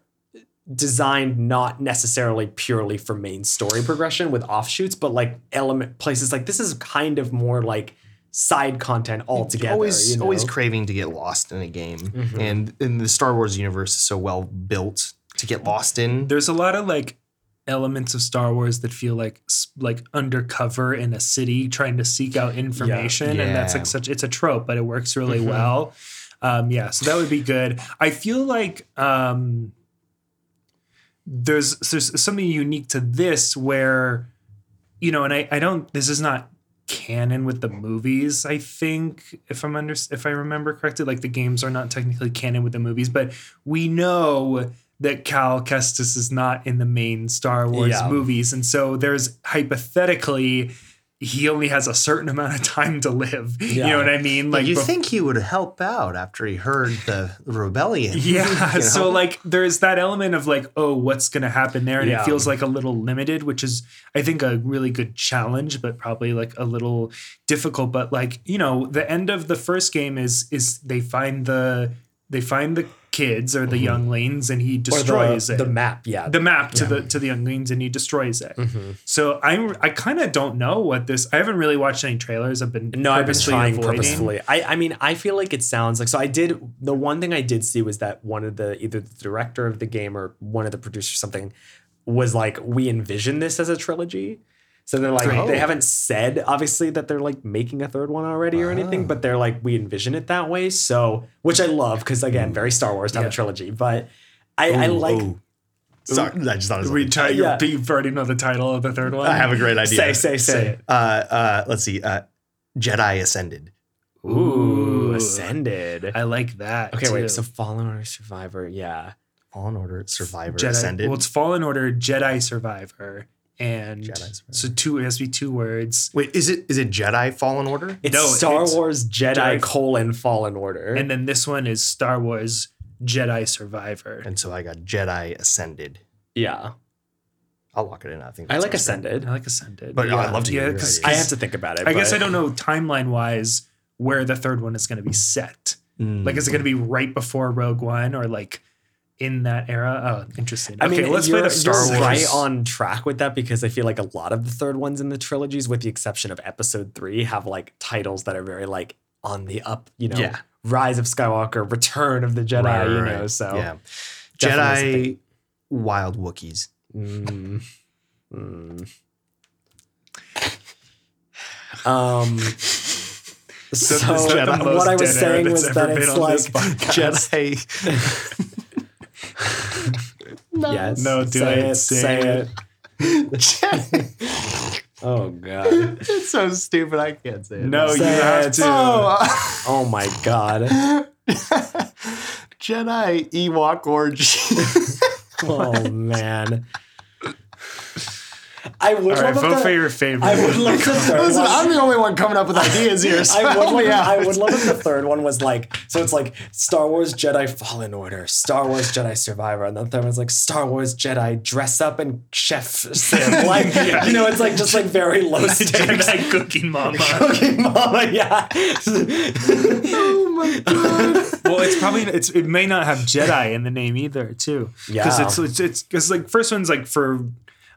designed not necessarily purely for main story progression with offshoots but like element places like this is kind of more like side content altogether always you know? always craving to get lost in a game, Mhm. and in the Star Wars universe is so well built to get lost in. There's a lot of like elements of Star Wars that feel like like undercover in a city trying to seek out information and that's like such it's a trope but it works really Mhm. well. Um yeah, so that would be good. I feel like um there's there's something unique to this where you know and I I don't this is not canon with the movies i think if i'm under if i remember correctly like the games are not technically canon with the movies but we know that cal kestis is not in the main star wars Yeah. movies and so there's hypothetically he only has a certain amount of time to live you know what i mean Like you bef- think he would help out after he heard the rebellion? yeah you so like there's that element of like oh what's gonna happen there and Yeah. it feels like a little limited which is i think a really good challenge but probably like a little difficult but like you know the end of the first game is is they find the they find the kids or the younglings and he destroys the, it the map, yeah. the map to the to the younglings and he destroys it Mhm. so i i kind of don't know what this i haven't really watched any trailers i've been No, I've been trying avoiding. purposefully. I, I mean, I feel like it sounds like so. I did the one thing I did see was that one of the either the director of the game or one of the producers something was like, we envision this as a trilogy. So they're like, Great. they haven't said obviously that they're like making a third one already or anything, Ah. but they're like, we envision it that way. So, which I love because again, very Star Wars to have Yeah. a trilogy. But I, I like. ooh. Sorry, I just thought it was we try Yeah. you you already know the title of the third one I have a great idea. Say, say, Say say. it. Uh, uh, let's see. Uh, Jedi Ascended. Ooh, Ooh. ascended. I like that. Okay, too. wait. So Fallen Order Survivor, yeah. Fallen Order, Survivor, Jedi. Ascended. Well, it's Fallen Order, Jedi Survivor, and Jedi so two. It has to be two words, Wait, is it is it Jedi Fallen Order? It's No, Star it's Wars Jedi, Jedi- colon Fallen Order. and then this one is Star Wars Jedi Survivor. And so I got Jedi Ascended. yeah, I'll lock it in. I think I like sounds good. Ascended. I like Ascended, But yeah. I'd love to hear yeah, because. I have to think about it. I guess I don't know timeline wise where the third one is going to be set. Mm. Like, is it going to be right before Rogue One or like in that era? Oh, interesting. I okay, mean, let's play the Star you're Wars. right on track with that because I feel like a lot of the third ones in the trilogies, with the exception of Episode Three, have like titles that are very like on the up. You know, Yeah. Rise of Skywalker, Return of the Jedi. Right, you right, know, so yeah, Jedi Wild Wookiees. Mm. Mm. Um. So, is that what I was saying was that it's on like this podcast? Jedi. yes. No, do say it, it. say Say it. it. Oh god. it's so stupid. I can't say it. No, you Say have it. to. Oh, Oh my god. Jedi Ewok orgy. Oh man. I would All right, love vote the- for your favorite. I would love the third Listen, one. I'm the only one coming up with ideas here. So I would, help love me out. I would love if the third one was like so it's like Star Wars Jedi Fallen Order, Star Wars Jedi Survivor, and the third one's like Star Wars Jedi Dress Up and Chef Sim. Like Yeah. you know, it's like just like very low stakes. Jedi Cooking Mama. Cooking Mama, yeah. oh my god. well, it's probably it's it may not have Jedi in the name either, too. Yeah. it's it's it's because like first one's like for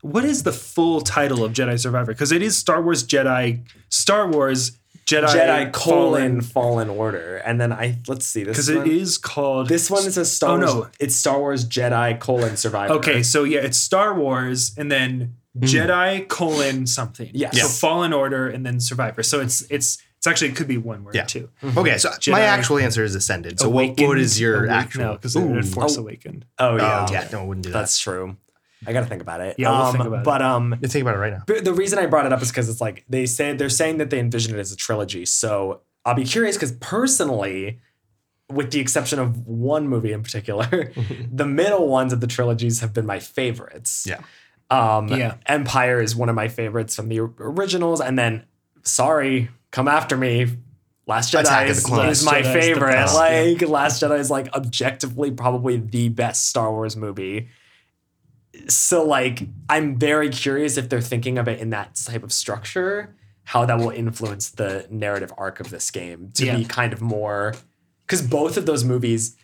what is the full title of Jedi Survivor? Because it is Star Wars Jedi Star Wars Jedi Jedi colon Fallen. Fallen Order, and then I let's see this Because it is called This one is a Star Oh, Wars. no. It's Star Wars Jedi colon Survivor. Okay, so yeah, it's Star Wars and then hmm. Jedi colon something. Yes. So Fallen Order and then Survivor. So it's it's it's actually it could be one word Yeah. too. Mm-hmm. Okay, so Jedi my actual answer is Ascended. So what, what is your oh, Awake- actual? No, because Ooh. Force Oh. Awakened. Oh yeah. Oh, yeah, no, I wouldn't do that. That's true. I gotta think about it. Yeah, we'll um, think about it. But um, You think about it right now. But the reason I brought it up is because it's like they say they're saying that they envision it as a trilogy. So I'll be curious because personally, with the exception of one movie in particular, the middle ones of the trilogies have been my favorites. Yeah. Um, Yeah. Empire is one of my favorites from the originals, and then sorry, come after me. Last Jedi of the is, is my Last Jedi is the favorite. best, like Last Jedi is like objectively probably the best Star Wars movie so like i'm very curious if they're thinking of it in that type of structure how that will influence the narrative arc of this game to Yeah. be kind of more because both of those movies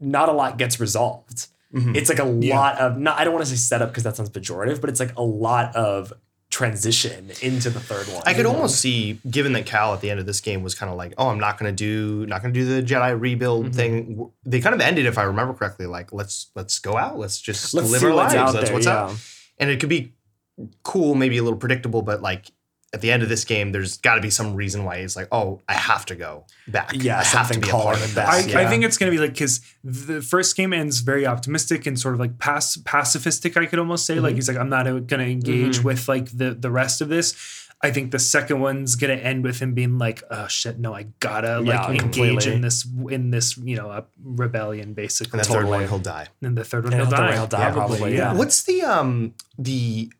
not a lot gets resolved mm-hmm. it's like a Yeah. lot of not i don't want to say setup because that sounds pejorative but it's like a lot of transition into the third one I could almost see, given that Cal at the end of this game was kind of like, "Oh, I'm not going to do, not going to do the Jedi rebuild Mm-hmm. thing." They kind of ended, if I remember correctly, like, "Let's let's go out, let's just let's live our lives, out that's there what's yeah. out." and it could be cool, maybe a little predictable, but like at the end of this game, there's got to be some reason why he's like, oh, I have to go back. Yeah, I have to be a part of back. this. I, Yeah. I think it's going to be like because the first game ends very optimistic and sort of like pass, pacifistic. I could almost say Mm-hmm. like he's like I'm not going to engage with like the the rest of this. I think the second one's going to end with him being like, oh shit, no, I gotta like Yeah, engage in this in this you know uh, rebellion basically. And the third one, he'll die. And the third one And he'll the third die. one he'll die, probably, yeah. What's the um the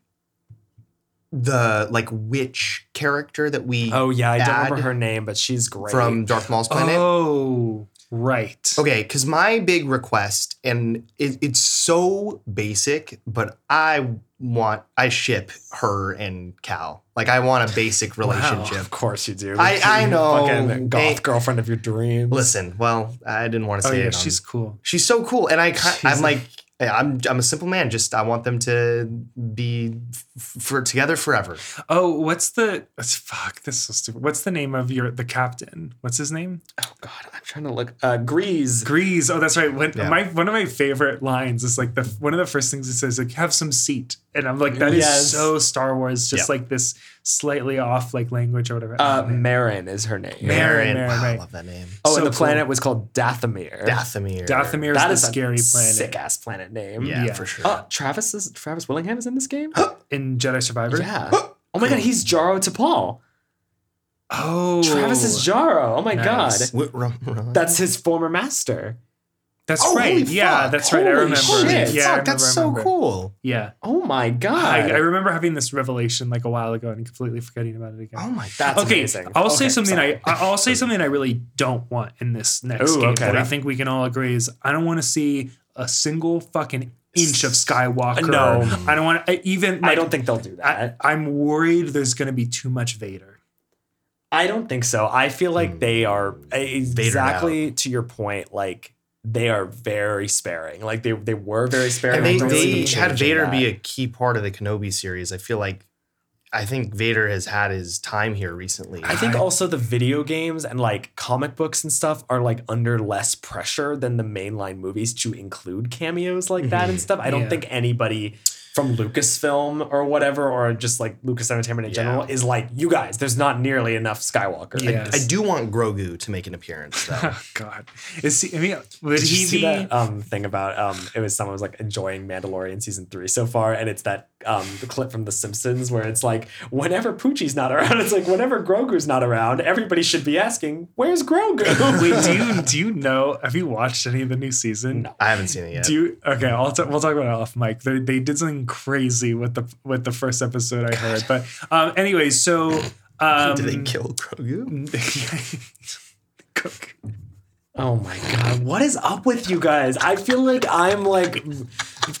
the like witch character that we Oh yeah, I don't remember her name, but she's great. from Darth Maul's planet? Oh, right. Okay, because my big request, and it, it's so basic, but I want, I ship her and Cal. Like, I want a basic relationship. Of course you do. I- I know. Fucking goth They- girlfriend of your dreams. Listen, well, I didn't want to Oh say yeah, it. on- she's cool. she's so cool, and I, She's I'm like, I'm, I'm a simple man. Just I want them to be f- for together forever. Oh, what's the fuck? This is so stupid. What's the name of your the captain? What's his name? Oh god, I'm trying to look. Uh, Greez. Greez. Oh, that's right. When, Yeah. my one of my favorite lines is like the one of the first things it says like have some seat, and I'm like that is Yes. so Star Wars, just Yeah. like this slightly off like language or whatever. Uh, Oh. Merrin is her name. Merrin, Merrin, wow, I love that name. Oh, So and the cool. planet was called Dathomir. Dathomir. Dathomir That is is the scary planet Sick ass planet name. Yeah, Yeah. for sure. Uh, Travis is Travis Willingham is in this game. in Jedi Survivor. yeah. Oh my god, he's Jaro Tapal. Oh, Travis is Jaro. Oh my Nice. god. Wh- ru- ru- That's his former master. That's Oh, right. holy Yeah, fuck. that's right. I remember. shit. Yeah, Fuck, that's remember, I so cool. Yeah, Oh my god. I, I remember having this revelation like a while ago and completely forgetting about it again. Oh my That's okay, amazing. I'll say something sorry. I I'll say something I really don't want in this next Ooh, game okay. that I think we can all agree is I don't want to see a single fucking inch of Skywalker. No. I don't want to even. I don't think they'll do that. I, I'm worried there's going to be too much Vader. I don't think so. I feel like Hmm. they are exactly to your point. Like they are very sparing. Like they they were very sparing. And they, don't they them had Vader that. be a key part of the Kenobi series. I feel like I think Vader has had his time here recently. I think also the video games and like comic books and stuff are like under less pressure than the mainline movies to include cameos like that and mm-hmm. stuff. I don't Yeah. think anybody from Lucasfilm or whatever, or just like Lucas Entertainment in general, is like, you guys, there's not nearly enough Skywalker. Yeah. Like, I do want Grogu to make an appearance though. Oh God, is he? I mean, would Did he you see be? that um, thing about um, it was someone was like enjoying Mandalorian season three so far, and it's that um, the clip from The Simpsons where it's like whenever Poochie's not around, it's like whenever Grogu's not around, everybody should be asking, "Where's Grogu?" Wait, do you do you know? Have you watched any of the new season? No. I haven't seen it yet. Do you? Okay, I'll t- we'll talk about it off mic. They, they did something crazy with the with the first episode I heard, but um, anyway, so um, Did they kill Grogu? Cook. Oh my god, what is up with you guys? I feel like I'm like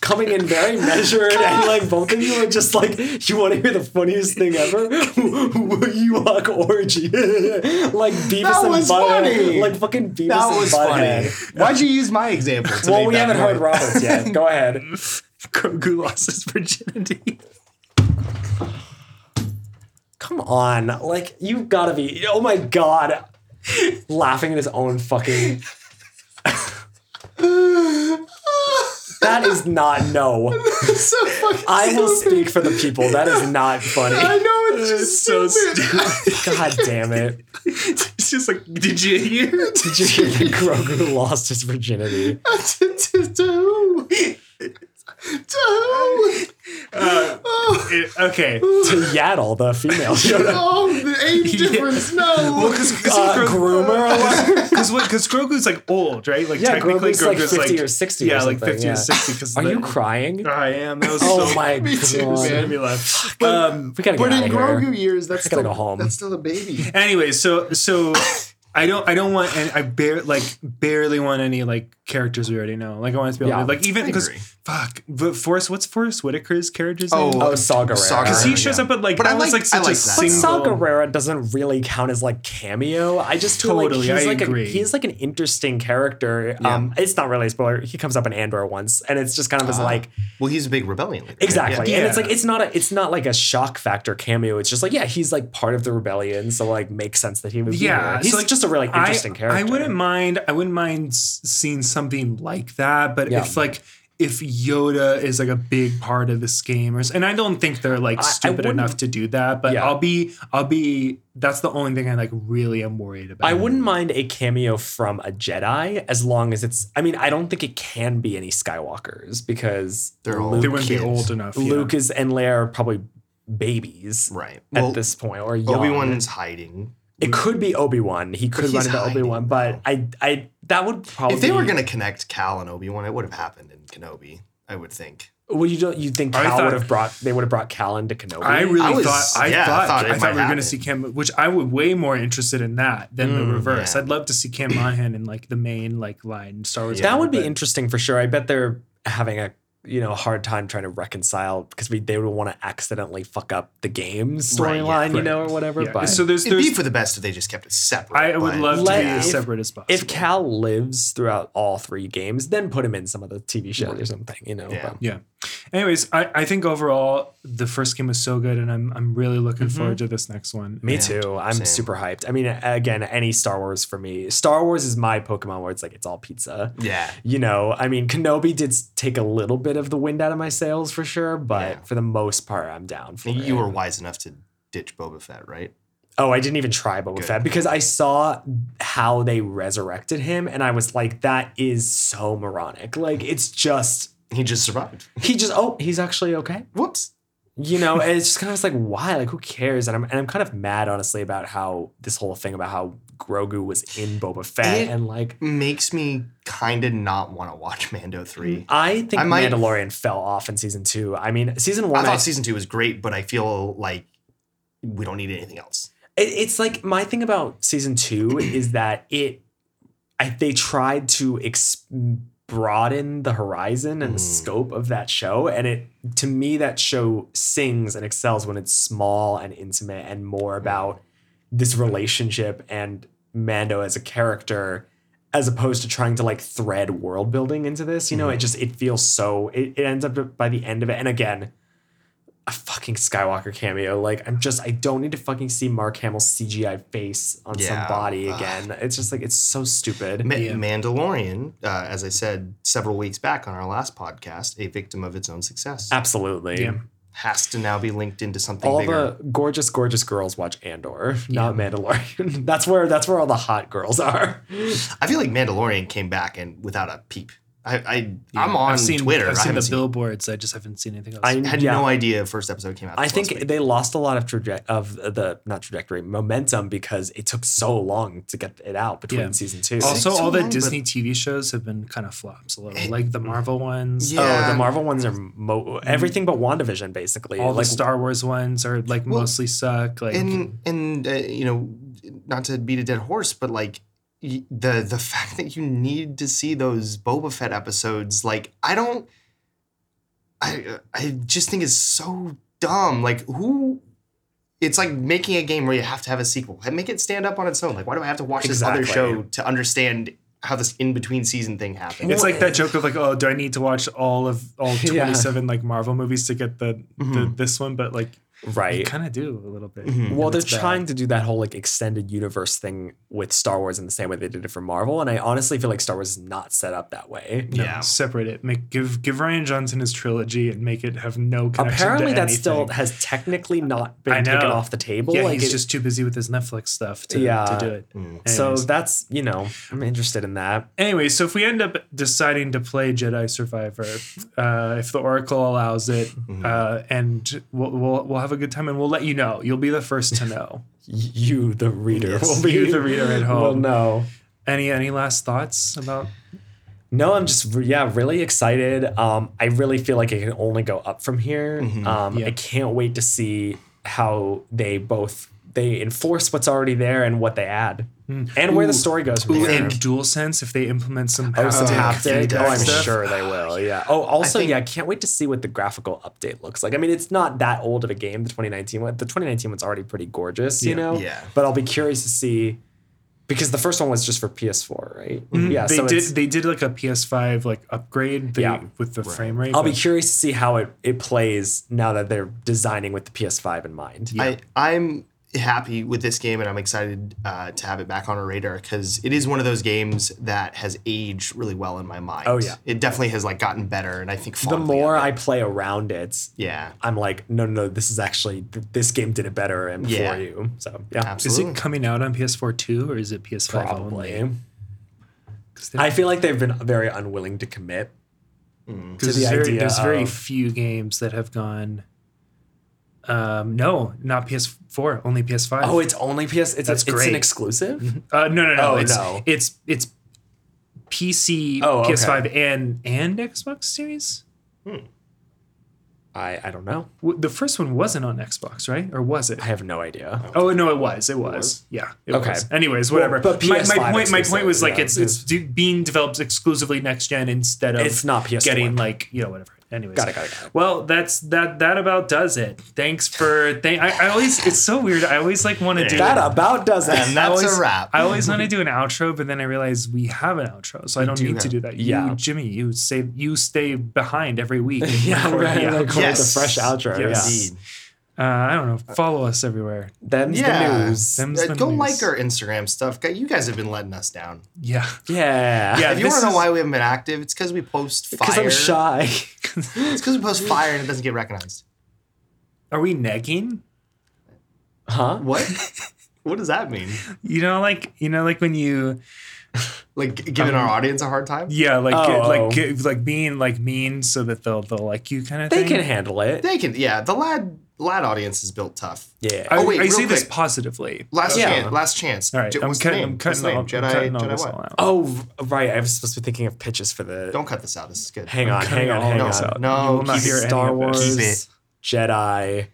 coming in very measured, and like both of you are just like, you want to hear the funniest thing ever? Ewok orgy, like Beavis That and was Butthead, funny. like fucking Beavis That and was Butthead. funny. Why'd you use my example? to Well, we haven't heard Roberts yet. Go ahead. Grogu lost his virginity. Come on, like you've gotta be. Oh my god, laughing at his own fucking. That is not no. so fucking I will stupid. speak for the people. That is not funny. I know it's It's just so stupid. God damn it. It's just like, did you hear? Did you hear that Grogu lost his virginity? to, to, to who? To who? Uh, Oh, it- okay. To Yaddle, the female Yoda. oh, the age Yeah. difference. No. Uh, groomer alert. Because what? Because Grogu's like old, right? Like Yeah, technically, Grogu's like Grogu's 50 or 60 or Yeah, like fifty yeah. or sixty. Because Are you crying? I am. That was Oh so my Me too, god. man. made me laugh. Um, we gotta but out in of here. Grogu years, that's still, go home. That's still a baby. Anyway, so so I don't I don't want any I bare like barely want any like characters we already know. Like I want to be able Yeah, to like even because fuck. But Forest, what's Forest Whitaker's character's Oh, name? Oh, Saw Gerrera. Because he shows yeah. up at like But I was like- like such I like a that. But single. Saw Gerrera doesn't really count as like cameo. I just feel Totally, like he's I like agree. a, he's like an interesting character. Um, it's not really a spoiler. He comes up in Andor once, and it's just kind of as like Well, he's a big rebellion leader. exactly, Yeah. and it's like it's not a it's not like a shock factor cameo. It's just like yeah, he's like part of the rebellion, so like makes sense that he would. be Yeah, he's so, like, just a really interesting I, character. I wouldn't mind. I wouldn't mind seeing something like that. But Yeah. if like if Yoda is like a big part of this game, or, and I don't think they're like stupid wouldn't- enough to do that. But Yeah. I'll be, I'll be. That's the only thing I like really am worried about. I wouldn't mind a cameo from a Jedi as long as it's. I mean, I don't think it can be any Skywalkers because They're all They wouldn't be old enough. yeah. Luke is and Leia are probably babies Right. at Well, this point, or young. Obi Wan is hiding. It could be Obi Wan. He could run into Obi Wan, but I, I that would probably. If they were gonna connect Cal and Obi Wan, it would have happened in Kenobi. I would think. well, you don't. You think I Cal thought- would have brought? They would have brought Cal into Kenobi. I really I was- thought I yeah, I thought thought it I thought we were going happen. to see Cam, which I would way more interested in that than the mm, reverse. yeah. I'd love to see Cam Monaghan in like the main like line Star Wars. that would be but- interesting for sure. I bet they're having a you know hard time trying to reconcile because we they would want to accidentally fuck up the game Right, yeah, storyline, you right. know, or whatever. Yeah. But So there's It'd be for the best if they just kept it separate. I would but- love to Let- be as separate as possible. if Cal lives throughout all three games, then put him in some of the TV shows or something, you know. Yeah. but- Yeah. Anyways, I, I think overall the first game was so good, and I'm I'm really looking Mm-hmm. forward to this next one. Me Yeah, too. I'm same. super hyped. I mean, again, any Star Wars for me. Star Wars is my Pokemon where it's like it's all pizza. Yeah. You know, I mean, Kenobi did take a little bit of the wind out of my sails for sure, but Yeah. for the most part, I'm down for it. You were wise enough to ditch Boba Fett, right? Oh, I didn't even try Boba Good. Fett because I saw how they resurrected him, and I was like, that is so moronic. Like, it's just He just survived. he just oh, he's actually okay. Whoops. You know, and it's just kind of like why? Like, who cares? And I'm and I'm kind of mad honestly about how this whole thing about how Grogu was in Boba Fett It- and like. Makes me kind of not want to watch Mando 3. I think I might- Mandalorian fell off in season two. I mean, season one, I thought season two was great, but I feel like we don't need anything else. It, it's like my thing about season two is that it, I they tried to ex- broaden the horizon and the Mm. scope of that show, and it to me that show sings and excels when it's small and intimate and more about this relationship and Mando as a character. As opposed to trying to like thread world building into this, you know, it just it feels so. It, it ends up by the end of it, and again, a fucking Skywalker cameo. Like I'm just I don't need to fucking see Mark Hamill's CGI face on some Yeah. body Ugh. again. It's just like it's so stupid. Ma- Yeah. Mandalorian, uh, as I said several weeks back on our last podcast, a victim of its own success, Absolutely. Yeah. has to now be linked into something All bigger. the gorgeous, gorgeous girls watch Andor, not Mandalorian. that's where that's where all the hot girls are. I feel like Mandalorian came back and without a peep. I, I I'm on I've seen, Twitter. I've I seen the seen, billboards. I just haven't seen anything else. I had yeah. no idea first episode came out. I think week. they lost a lot of traje- of the not trajectory momentum because it took so long to get it out between Yeah. season two. also, all the long, Disney TV shows have been kind of flops a little, like the Marvel ones. Yeah. Oh, the Marvel ones are mo- everything but WandaVision, basically. All like the Star Wars ones are like Well, mostly suck. Like and and uh, you know, not to beat a dead horse, but like y- the the fact that you need to see those Boba Fett episodes, like I don't, I I just think it's so dumb. Like who. It's like making a game where you have to have a sequel. Make it stand up on its own. Like, why do I have to watch this other show to understand how this in between season thing happened? It's like that joke of like, oh, do I need to watch all of all Yeah. twenty seven like Marvel movies to get the, the mm-hmm. this one? But like, you right. kind of do a little bit. Mhm. Well, they're it's bad. trying to do that whole like extended universe thing with Star Wars in the same way they did it for Marvel, and I honestly feel like Star Wars is not set up that way. No, Yeah. separate it. Make give give Rian Johnson his trilogy and make it have no connection. Apparently, to that anything. still has technically not been taken off the table. Yeah, like he's it- just too busy with his Netflix stuff to, Yeah. to do it. Mm. so that's you know I'm interested in that. Anyway, so if we end up deciding to play Jedi Survivor, uh, if the Oracle allows it, Mm-hmm. uh, and we'll, we'll we'll have a good time, and we'll let you know. You'll be the first to know. You, the reader, Yes. will be You, the reader at home. will know. any any last thoughts about? No, I'm just yeah, really excited. Um, I really feel like it can only go up from here. Um, Yeah. I can't wait to see how they both they enforce what's already there and what they add, and where the story goes from Ooh, there. and DualSense if they implement some Oh, some haptic, haptic. Oh, I'm stuff. sure they will. Yeah. Oh, also, think- yeah, I can't wait to see what the graphical update looks like. I mean, it's not that old of a game, the 2019 one. The 2019 one's already pretty gorgeous, you Yeah. know? Yeah. But I'll be curious to see because the first one was just for PS4, right? Yeah. Mm-hmm. they so did they did like a PS5 like upgrade they, Yeah. with the frame rate. I'll be curious to see how it, it plays now that they're designing with the PS5 in mind. I I'm happy with this game, and I'm excited uh, to have it back on our radar because it is one of those games that has aged really well in my mind. Oh, yeah. it definitely has like gotten better, and I think The more. I play around it, yeah, I'm like, no, no, no, this is actually this game did it better and Yeah. for you. So yeah, Is it coming out on PS4 too, or is it PS5 probably. only? 'Cause there- I feel like they've been very unwilling to commit. Mm. to There's, the very, idea there's very few games that have gone. Um, no, not PS4, only PS5. Oh, it's only PS. It's, That's it's great. an exclusive. uh, no, no, no. Oh, it's, no. it's it's PC, Oh. PS5, and and Xbox Series. Hmm. I I don't know. The first one wasn't on Xbox, right? Or was it? I have no idea. Oh no, it was. It was. was? Yeah. It Okay. Was. Anyways, Well, whatever. but my, my PS5 point. My point was like yeah. it's it's being developed exclusively next gen instead of It's not PS4. getting like you know whatever. Anyways, Got it, got it, got it. Well, that's that. That about does it. Thanks for. Thank. I, I always. It's so weird. I always like want to do. That about does it. and I that's always, a wrap. I always want to do an outro, but then I realize we have an outro, so I don't do need to do that. Yeah. You, Jimmy, you say you stay behind every week. yeah, Record right. the Like outro. with Yes. the fresh outro. Yes. Yeah. Indeed. Uh, I don't know. Follow us everywhere. Them's Yeah. the news. Them's Uh, the go news. like our Instagram stuff. You guys have been letting us down. Yeah. yeah. Yeah. If you this want to know is- why we haven't been active, it's because we post fire. Because I'm shy. It's because we post fire and it doesn't get recognized. Are we negging? Huh? What? what does that mean? You know, like you know, like when you, Like giving our audience a hard time? yeah, like Oh, like like being like mean so that they'll they'll like you kind of thing. They thing. can handle it. They can. Yeah, the lad lad audience is built tough. Yeah. I, Oh, wait, I real say this positively. Last Yeah. chance. Last chance. All right, J- I'm what's cutting. name? I'm What's cutting the name? all, Jedi. I'm cutting all Jedi this what? all out. oh, right. I was supposed to be thinking of pitches for the. Don't cut this out. This is good. hang on, hang on, hang on. out. No, you not keep hear it. any Star. Wars, Keep it. Jedi,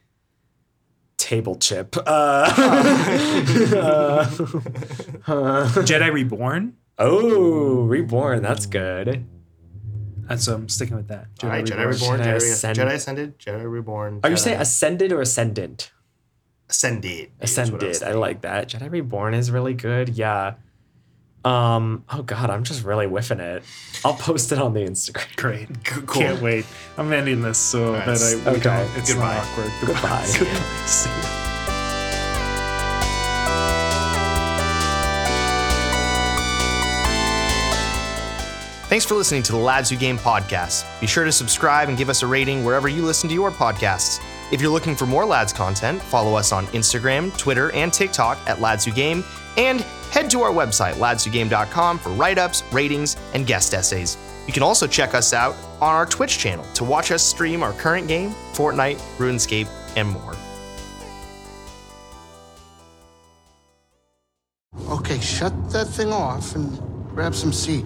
table chip. Uh, Jedi Reborn. oh, reborn. That's good. That's so I'm sticking with that. All right, Jedi Reborn, Jedi Jedi, Ascend- Jedi Ascended, Jedi Reborn. Are you saying ascended or ascendant? Ascended? is I Ascended. I like that. Jedi Reborn is really good. Yeah. Um. Oh God, I'm just really whiffing it. I'll post it on the Instagram. Great. Cool. Can't wait. I'm ending this so right, that I we okay. don't. It's Goodbye. not awkward. Goodbye. Goodbye. See Thanks for listening to the Lads Who Game podcast. Be sure to subscribe and give us a rating wherever you listen to your podcasts. If you're looking for more Lads content, follow us on Instagram, Twitter, and TikTok at Lads Who Game, and head to our website, ladswhogame.com, for write ups, ratings, and guest essays. You can also check us out on our Twitch channel to watch us stream our current game, Fortnite, RuneScape, and more. Okay, shut that thing off and grab some seat.